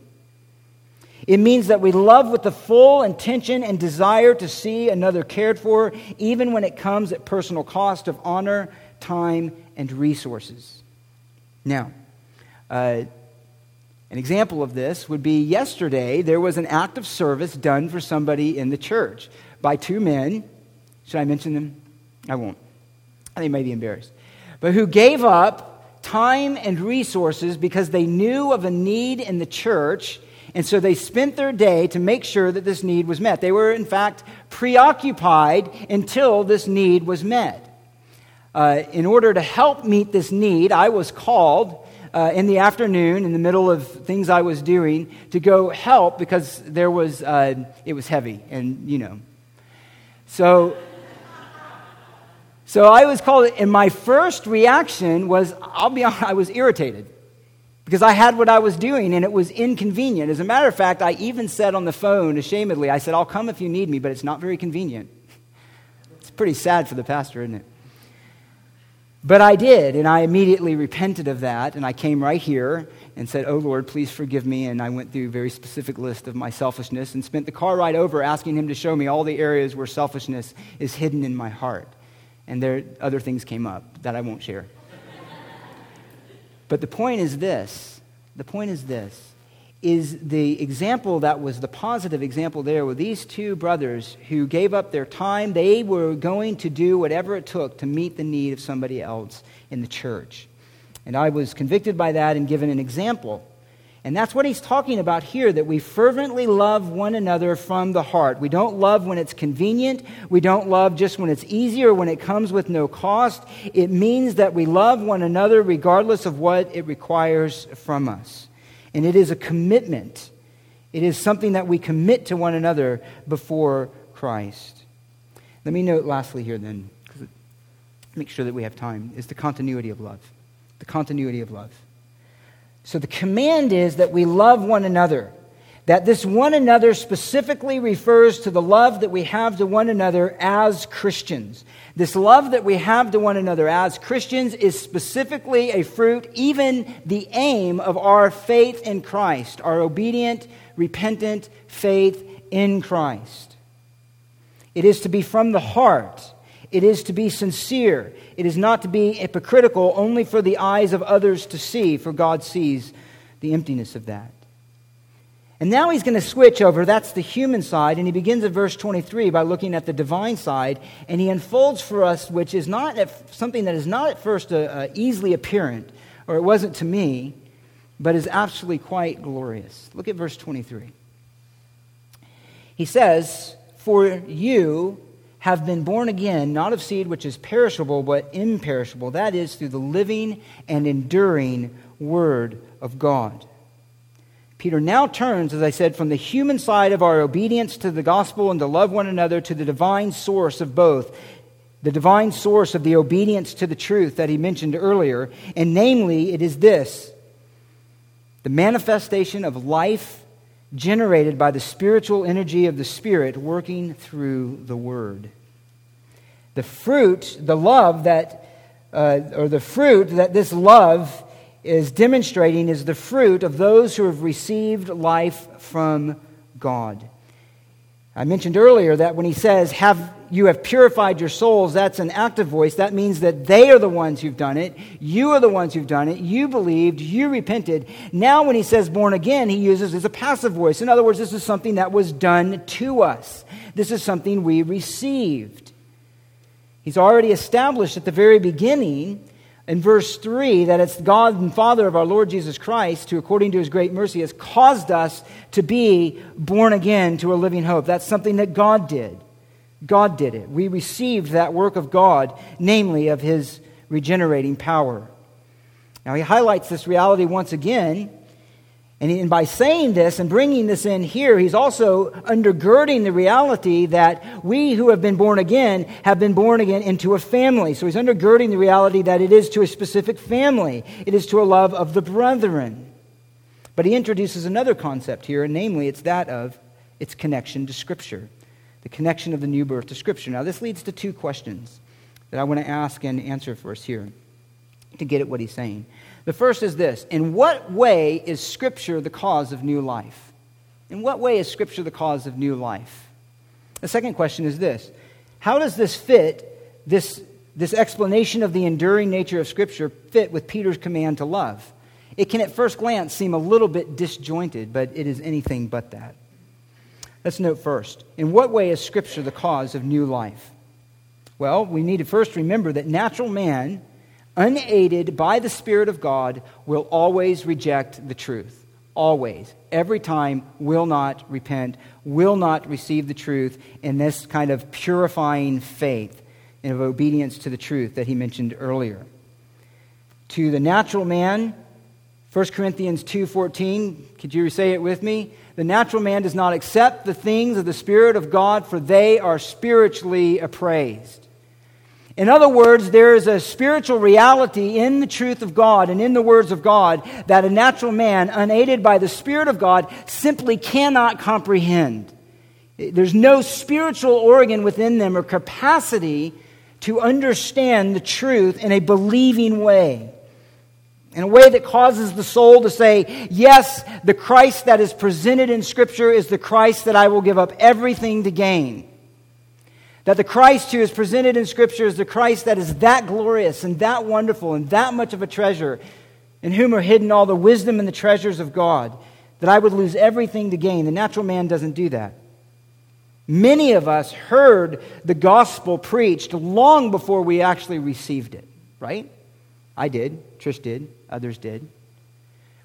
It means that we love with the full intention and desire to see another cared for, even when it comes at personal cost of honor, time, and resources. Now, uh, an example of this would be yesterday there was an act of service done for somebody in the church by two men. Should I mention them? I won't. They may be embarrassed. But who gave up time and resources because they knew of a need in the church, and so they spent their day to make sure that this need was met. They were, in fact, preoccupied until this need was met. Uh, in order to help meet this need, I was called uh, in the afternoon, in the middle of things I was doing, to go help because there was uh, it was heavy, and you know. So so I was called, and my first reaction was, I'll be <laughs> honest, I was irritated because I had what I was doing and it was inconvenient. As a matter of fact, I even said on the phone, ashamedly, I said, I'll come if you need me, but it's not very convenient. <laughs> It's pretty sad for the pastor, isn't it? But I did, and I immediately repented of that, and I came right here and said, Oh Lord, please forgive me. And I went through a very specific list of my selfishness and spent the car ride over asking Him to show me all the areas where selfishness is hidden in my heart. And there other things came up that I won't share. but the point is this the point is this is the example that was the positive example there with these two brothers who gave up their time. They were going to do whatever it took to meet the need of somebody else in the church. And I was convicted by that and given an example. And that's what he's talking about here that we fervently love one another from the heart. We don't love when it's convenient. We don't love just when it's easy or when it comes with no cost. It means that we love one another regardless of what it requires from us. And it is a commitment. It is something that we commit to one another before Christ. Let me note lastly here then, because make sure that we have time, is the continuity of love. The continuity of love. So the command is that we love one another. That this one another specifically refers to the love that we have to one another as Christians. This love that we have to one another as Christians is specifically a fruit, even the aim of our faith in Christ, our obedient, repentant faith in Christ. It is to be from the heart. It is to be sincere. It is not to be hypocritical only for the eyes of others to see, for God sees the emptiness of that. And now he's going to switch over. That's the human side. And he begins at verse 23 by looking at the divine side. And he unfolds for us, which is not at, something that is not at first uh, uh, easily apparent, or it wasn't to me, but is absolutely quite glorious. Look at verse 23. He says, For you have been born again, not of seed which is perishable, but imperishable. That is, through the living and enduring Word of God. Peter now turns, as I said, from the human side of our obedience to the gospel and to love one another to the divine source of both, the divine source of the obedience to the truth that he mentioned earlier. And namely, it is this the manifestation of life generated by the spiritual energy of the Spirit working through the Word. The fruit, the love that, uh, or the fruit that this love is demonstrating is the fruit of those who have received life from God. I mentioned earlier that when he says, have, You have purified your souls, that's an active voice. That means that they are the ones who've done it. You are the ones who've done it. You believed. You repented. Now, when he says born again, he uses as a passive voice. In other words, this is something that was done to us, this is something we received. He's already established at the very beginning in verse 3 that it's God and Father of our Lord Jesus Christ who, according to his great mercy, has caused us to be born again to a living hope. That's something that God did. God did it. We received that work of God, namely of his regenerating power. Now, he highlights this reality once again and by saying this and bringing this in here, he's also undergirding the reality that we who have been born again have been born again into a family. So he's undergirding the reality that it is to a specific family, it is to a love of the brethren. But he introduces another concept here, and namely, it's that of its connection to Scripture, the connection of the new birth to Scripture. Now, this leads to two questions that I want to ask and answer for us here to get at what he's saying. The first is this In what way is Scripture the cause of new life? In what way is Scripture the cause of new life? The second question is this How does this fit, this, this explanation of the enduring nature of Scripture, fit with Peter's command to love? It can at first glance seem a little bit disjointed, but it is anything but that. Let's note first in what way is Scripture the cause of new life? Well, we need to first remember that natural man unaided by the Spirit of God, will always reject the truth. Always. Every time will not repent, will not receive the truth in this kind of purifying faith and of obedience to the truth that he mentioned earlier. To the natural man, 1 Corinthians 2:14, could you say it with me? The natural man does not accept the things of the spirit of God for they are spiritually appraised. In other words, there is a spiritual reality in the truth of God and in the words of God that a natural man, unaided by the Spirit of God, simply cannot comprehend. There's no spiritual organ within them or capacity to understand the truth in a believing way. In a way that causes the soul to say, Yes, the Christ that is presented in Scripture is the Christ that I will give up everything to gain. That the Christ who is presented in Scripture is the Christ that is that glorious and that wonderful and that much of a treasure, in whom are hidden all the wisdom and the treasures of God, that I would lose everything to gain. The natural man doesn't do that. Many of us heard the gospel preached long before we actually received it, right? I did, Trish did, others did.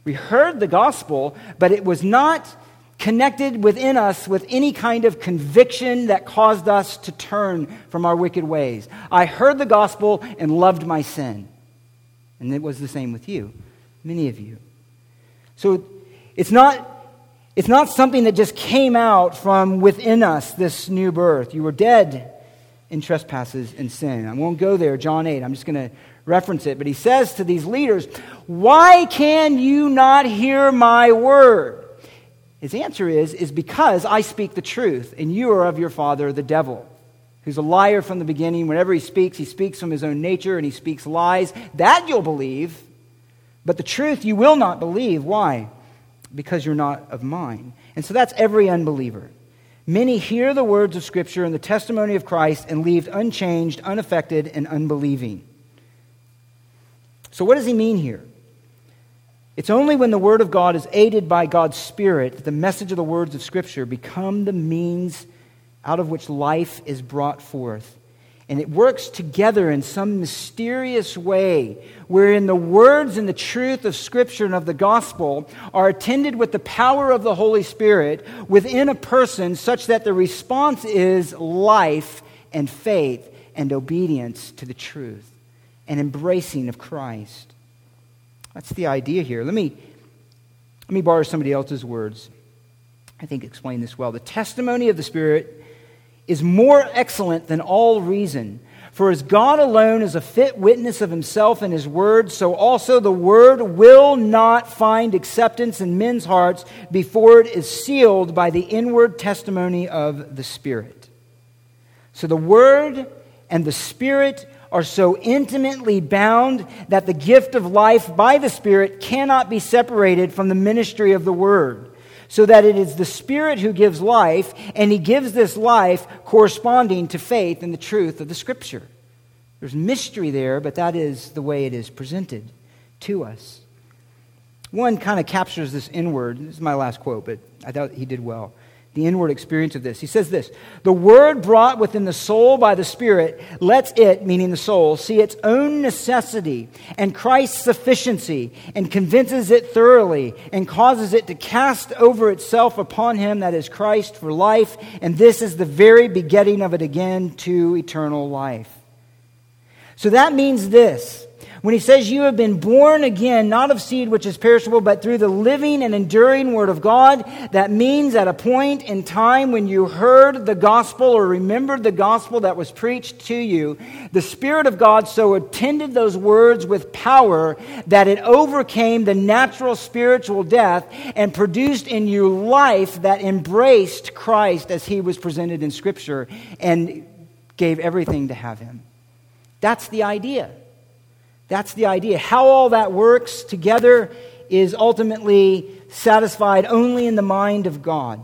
We heard the gospel, but it was not connected within us with any kind of conviction that caused us to turn from our wicked ways. I heard the gospel and loved my sin. And it was the same with you, many of you. So it's not it's not something that just came out from within us, this new birth. You were dead in trespasses and sin. I won't go there, John 8. I'm just going to reference it. But he says to these leaders, Why can you not hear my word? His answer is, is because I speak the truth, and you are of your father, the devil, who's a liar from the beginning. Whenever he speaks, he speaks from his own nature, and he speaks lies. That you'll believe, but the truth you will not believe. Why? because you're not of mine. And so that's every unbeliever. Many hear the words of Scripture and the testimony of Christ and leave unchanged, unaffected, and unbelieving. So, what does he mean here? It's only when the Word of God is aided by God's Spirit that the message of the words of Scripture become the means out of which life is brought forth and it works together in some mysterious way, wherein the words and the truth of Scripture and of the gospel are attended with the power of the Holy Spirit within a person, such that the response is life and faith and obedience to the truth and embracing of Christ. That's the idea here. Let me, let me borrow somebody else's words. I think explain this well. The testimony of the Spirit is more excellent than all reason. For as God alone is a fit witness of himself and his word, so also the word will not find acceptance in men's hearts before it is sealed by the inward testimony of the Spirit. So the word and the Spirit are so intimately bound that the gift of life by the Spirit cannot be separated from the ministry of the word so that it is the Spirit who gives life, and He gives this life corresponding to faith in the truth of the Scripture. There's mystery there, but that is the way it is presented to us. One kind of captures this inward. This is my last quote, but I thought he did well the inward experience of this. He says this The word brought within the soul by the Spirit lets it, meaning the soul, see its own necessity and Christ's sufficiency and convinces it thoroughly and causes it to cast over itself upon him that is Christ for life. And this is the very begetting of it again to eternal life. So that means this when he says you have been born again, not of seed which is perishable, but through the living and enduring word of God, that means at a point in time when you heard the gospel or remembered the gospel that was preached to you, the Spirit of God so attended those words with power that it overcame the natural spiritual death and produced in you life that embraced Christ as he was presented in Scripture and gave everything to have him. That's the idea. That's the idea. How all that works together is ultimately satisfied only in the mind of God.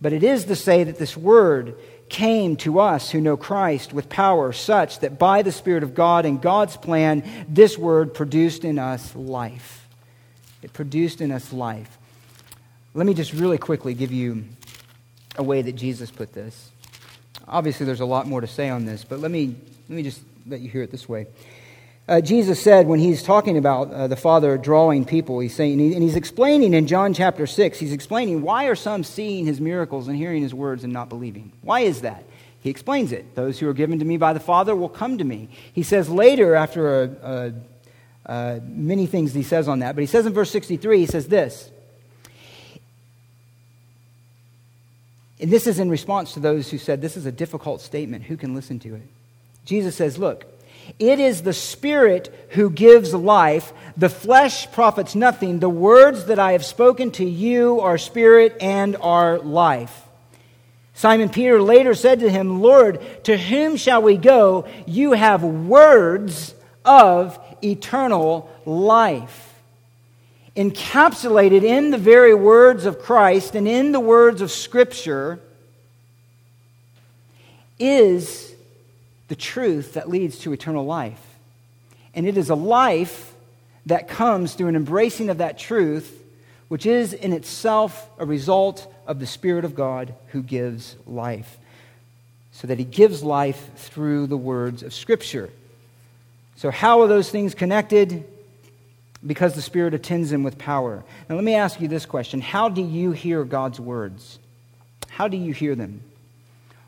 But it is to say that this word came to us who know Christ with power such that by the Spirit of God and God's plan, this word produced in us life. It produced in us life. Let me just really quickly give you a way that Jesus put this. Obviously, there's a lot more to say on this, but let me, let me just let you hear it this way. Uh, Jesus said when he's talking about uh, the Father drawing people, he's saying, and he's explaining in John chapter 6, he's explaining why are some seeing his miracles and hearing his words and not believing? Why is that? He explains it. Those who are given to me by the Father will come to me. He says later, after a, a, a, many things he says on that, but he says in verse 63, he says this. And this is in response to those who said, This is a difficult statement. Who can listen to it? Jesus says, Look, it is the Spirit who gives life. The flesh profits nothing. The words that I have spoken to you are spirit and are life. Simon Peter later said to him, Lord, to whom shall we go? You have words of eternal life. Encapsulated in the very words of Christ and in the words of Scripture is the truth that leads to eternal life. And it is a life that comes through an embracing of that truth, which is in itself a result of the Spirit of God who gives life. So that he gives life through the words of Scripture. So, how are those things connected? Because the Spirit attends them with power. Now, let me ask you this question How do you hear God's words? How do you hear them?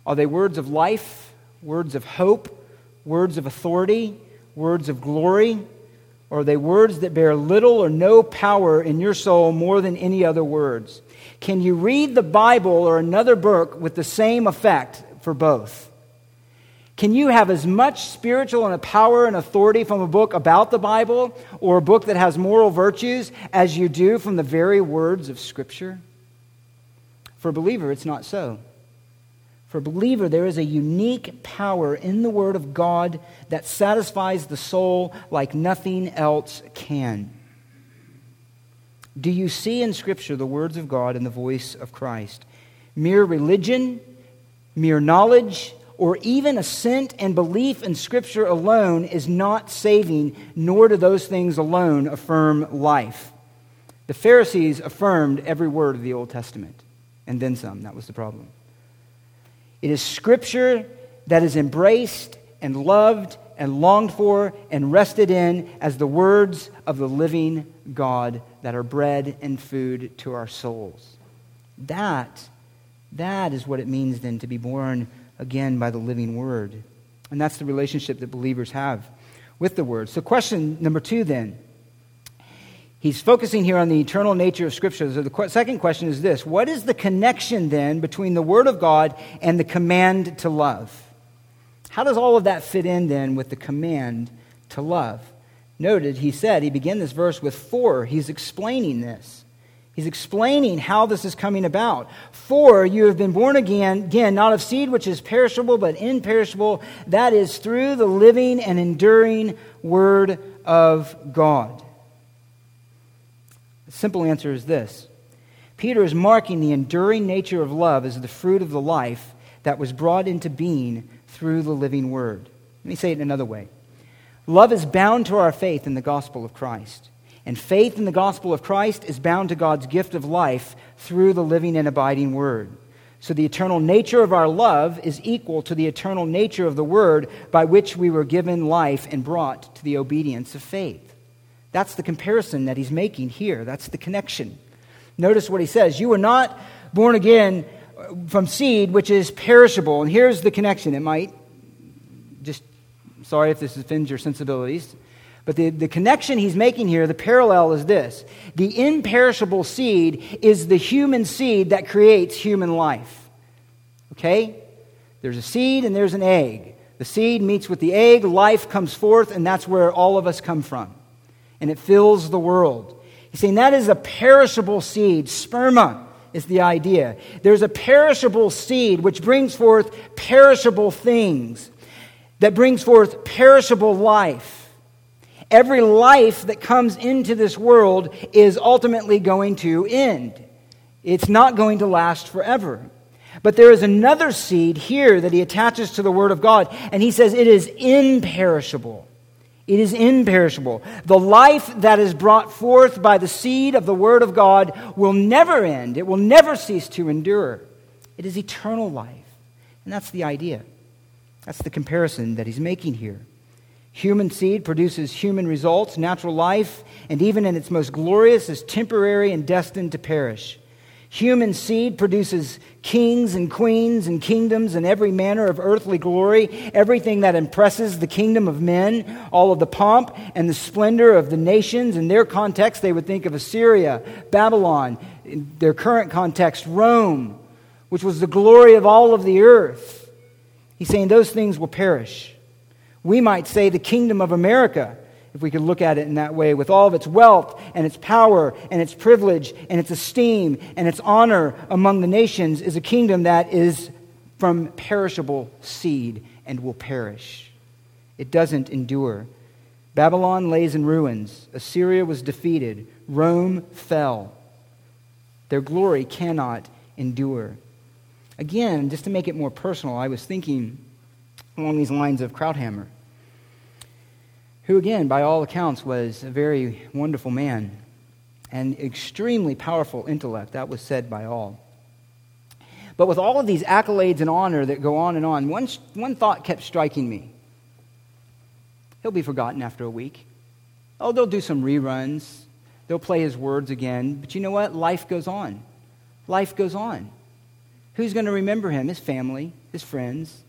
Are they words of life, words of hope, words of authority, words of glory? Or are they words that bear little or no power in your soul more than any other words? Can you read the Bible or another book with the same effect for both? Can you have as much spiritual and a power and authority from a book about the Bible or a book that has moral virtues as you do from the very words of Scripture? For a believer, it's not so. For a believer, there is a unique power in the Word of God that satisfies the soul like nothing else can. Do you see in Scripture the words of God and the voice of Christ? Mere religion, mere knowledge, or even assent and belief in Scripture alone is not saving, nor do those things alone affirm life. The Pharisees affirmed every word of the Old Testament, and then some. That was the problem. It is Scripture that is embraced and loved and longed for and rested in as the words of the living God that are bread and food to our souls. That, that is what it means then to be born again by the living Word. And that's the relationship that believers have with the Word. So, question number two then He's focusing here on the eternal nature of Scripture. So the second question is this What is the connection then between the Word of God and the command to love? How does all of that fit in then with the command to love? Noted, he said, he began this verse with for. He's explaining this. He's explaining how this is coming about. For you have been born again, again, not of seed which is perishable, but imperishable. That is through the living and enduring Word of God simple answer is this Peter is marking the enduring nature of love as the fruit of the life that was brought into being through the living word. Let me say it in another way Love is bound to our faith in the gospel of Christ. And faith in the gospel of Christ is bound to God's gift of life through the living and abiding word. So the eternal nature of our love is equal to the eternal nature of the word by which we were given life and brought to the obedience of faith. That's the comparison that he's making here. That's the connection. Notice what he says You were not born again uh, from seed which is perishable. And here's the connection. It might just, sorry if this offends your sensibilities. But the, the connection he's making here, the parallel is this the imperishable seed is the human seed that creates human life. Okay? There's a seed and there's an egg. The seed meets with the egg, life comes forth, and that's where all of us come from and it fills the world. He's saying that is a perishable seed. Sperma is the idea. There's a perishable seed which brings forth perishable things, that brings forth perishable life. Every life that comes into this world is ultimately going to end. It's not going to last forever. But there is another seed here that he attaches to the Word of God, and he says it is imperishable. It is imperishable. The life that is brought forth by the seed of the Word of God will never end, it will never cease to endure. It is eternal life. And that's the idea. That's the comparison that he's making here. Human seed produces human results, natural life, and even in its most glorious, is temporary and destined to perish. Human seed produces kings and queens and kingdoms and every manner of earthly glory, everything that impresses the kingdom of men, all of the pomp and the splendor of the nations. In their context, they would think of Assyria, Babylon, in their current context, Rome, which was the glory of all of the earth. He's saying those things will perish. We might say the kingdom of America if we could look at it in that way, with all of its wealth and its power and its privilege and its esteem and its honor among the nations, is a kingdom that is from perishable seed and will perish. It doesn't endure. Babylon lays in ruins. Assyria was defeated. Rome fell. Their glory cannot endure. Again, just to make it more personal, I was thinking along these lines of Krauthammer, who, again, by all accounts, was a very wonderful man and extremely powerful intellect. That was said by all. But with all of these accolades and honor that go on and on, one, one thought kept striking me. He'll be forgotten after a week. Oh, they'll do some reruns. They'll play his words again. But you know what? Life goes on. Life goes on. Who's going to remember him? His family, his friends.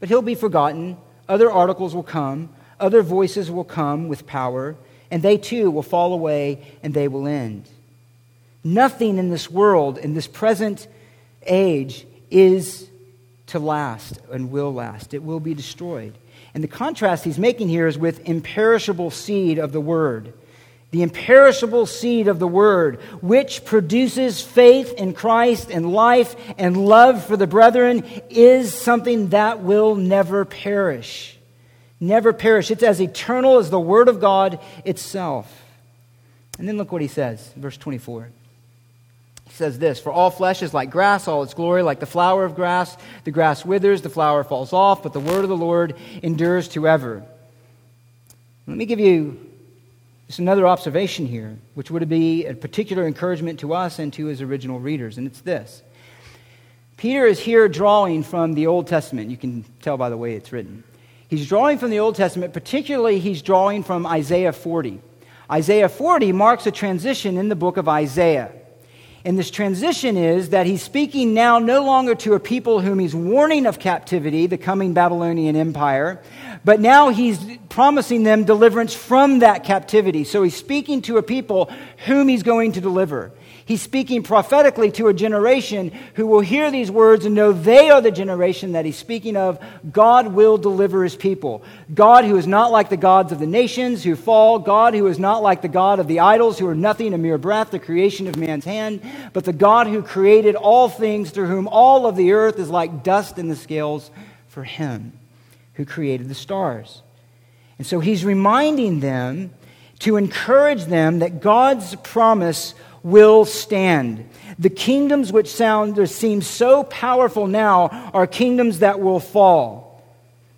But he'll be forgotten. Other articles will come. Other voices will come with power. And they too will fall away and they will end. Nothing in this world, in this present age, is to last and will last. It will be destroyed. And the contrast he's making here is with imperishable seed of the word. The imperishable seed of the word, which produces faith in Christ and life and love for the brethren, is something that will never perish. Never perish. It's as eternal as the word of God itself. And then look what he says, verse 24 He says this For all flesh is like grass, all its glory like the flower of grass. The grass withers, the flower falls off, but the word of the Lord endures to ever. Let me give you just another observation here, which would be a particular encouragement to us and to his original readers, and it's this. Peter is here drawing from the Old Testament. You can tell by the way it's written. He's drawing from the Old Testament, particularly, he's drawing from Isaiah 40. Isaiah 40 marks a transition in the book of Isaiah. And this transition is that he's speaking now no longer to a people whom he's warning of captivity, the coming Babylonian Empire, but now he's promising them deliverance from that captivity. So he's speaking to a people whom he's going to deliver. He's speaking prophetically to a generation who will hear these words and know they are the generation that he's speaking of. God will deliver his people. God who is not like the gods of the nations who fall. God who is not like the God of the idols who are nothing, a mere breath, the creation of man's hand. But the God who created all things through whom all of the earth is like dust in the scales for him who created the stars. And so he's reminding them to encourage them that God's promise will stand. The kingdoms which sound seem so powerful now are kingdoms that will fall.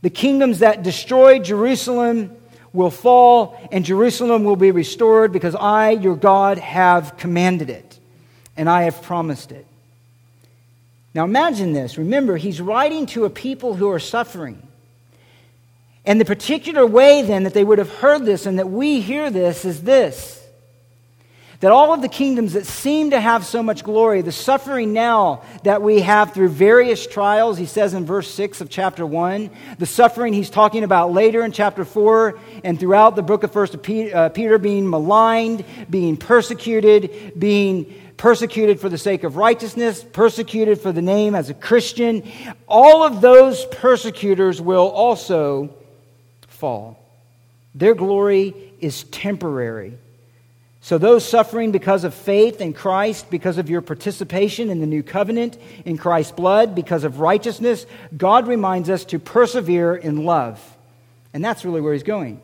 The kingdoms that destroyed Jerusalem will fall, and Jerusalem will be restored because I, your God, have commanded it, and I have promised it. Now imagine this. Remember, he's writing to a people who are suffering. And the particular way then that they would have heard this and that we hear this is this that all of the kingdoms that seem to have so much glory, the suffering now that we have through various trials, he says in verse 6 of chapter 1, the suffering he's talking about later in chapter 4 and throughout the book of 1st uh, Peter being maligned, being persecuted, being persecuted for the sake of righteousness, persecuted for the name as a Christian, all of those persecutors will also fall. Their glory is temporary. So, those suffering because of faith in Christ, because of your participation in the new covenant, in Christ's blood, because of righteousness, God reminds us to persevere in love. And that's really where he's going.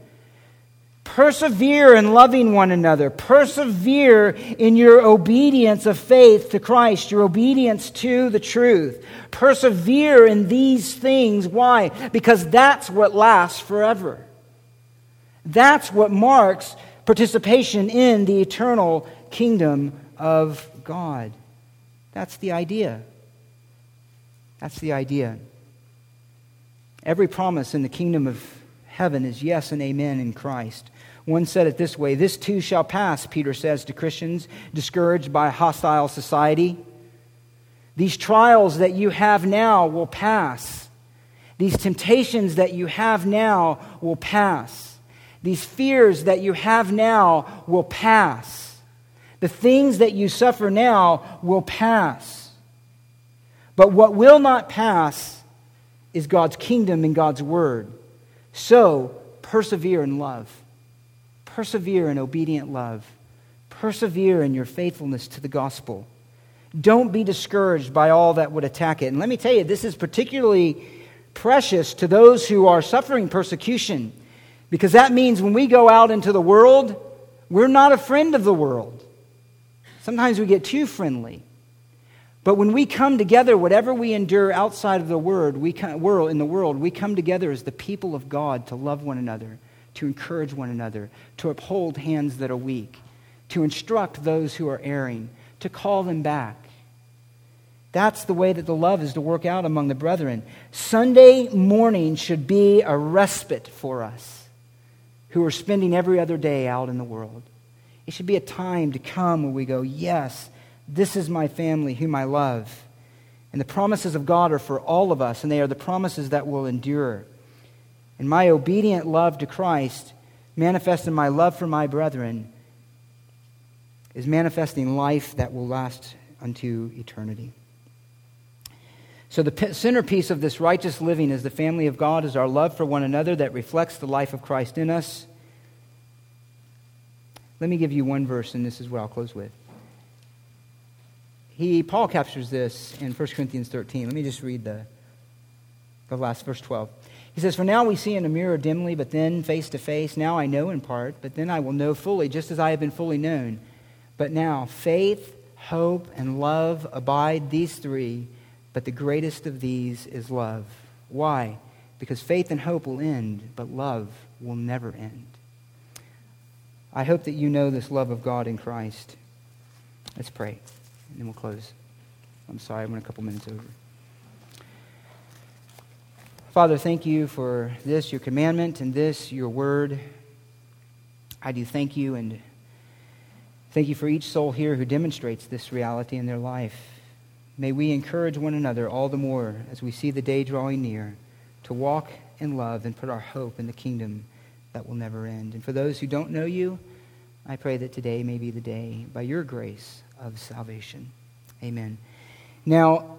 Persevere in loving one another. Persevere in your obedience of faith to Christ, your obedience to the truth. Persevere in these things. Why? Because that's what lasts forever. That's what marks participation in the eternal kingdom of God. That's the idea. That's the idea. Every promise in the kingdom of heaven is yes and amen in Christ. One said it this way This too shall pass, Peter says to Christians discouraged by hostile society. These trials that you have now will pass. These temptations that you have now will pass. These fears that you have now will pass. The things that you suffer now will pass. But what will not pass is God's kingdom and God's word. So, persevere in love. Persevere in obedient love. Persevere in your faithfulness to the gospel. Don't be discouraged by all that would attack it. And let me tell you, this is particularly precious to those who are suffering persecution. Because that means when we go out into the world, we're not a friend of the world. Sometimes we get too friendly. But when we come together, whatever we endure outside of the word, we come, world, in the world, we come together as the people of God to love one another, to encourage one another, to uphold hands that are weak, to instruct those who are erring, to call them back. That's the way that the love is to work out among the brethren. Sunday morning should be a respite for us who are spending every other day out in the world. It should be a time to come where we go, Yes, this is my family whom I love. And the promises of God are for all of us, and they are the promises that will endure. And my obedient love to Christ, manifest in my love for my brethren, is manifesting life that will last unto eternity. So, the centerpiece of this righteous living as the family of God is our love for one another that reflects the life of Christ in us. Let me give you one verse, and this is what I'll close with. He, Paul captures this in 1 Corinthians 13. Let me just read the, the last verse 12. He says, For now we see in a mirror dimly, but then face to face. Now I know in part, but then I will know fully, just as I have been fully known. But now faith, hope, and love abide, these three but the greatest of these is love. Why? Because faith and hope will end, but love will never end. I hope that you know this love of God in Christ. Let's pray, and then we'll close. I'm sorry, I went a couple minutes over. Father, thank you for this, your commandment, and this, your word. I do thank you and thank you for each soul here who demonstrates this reality in their life. May we encourage one another all the more as we see the day drawing near to walk in love and put our hope in the kingdom that will never end. And for those who don't know you, I pray that today may be the day, by your grace, of salvation. Amen. Now,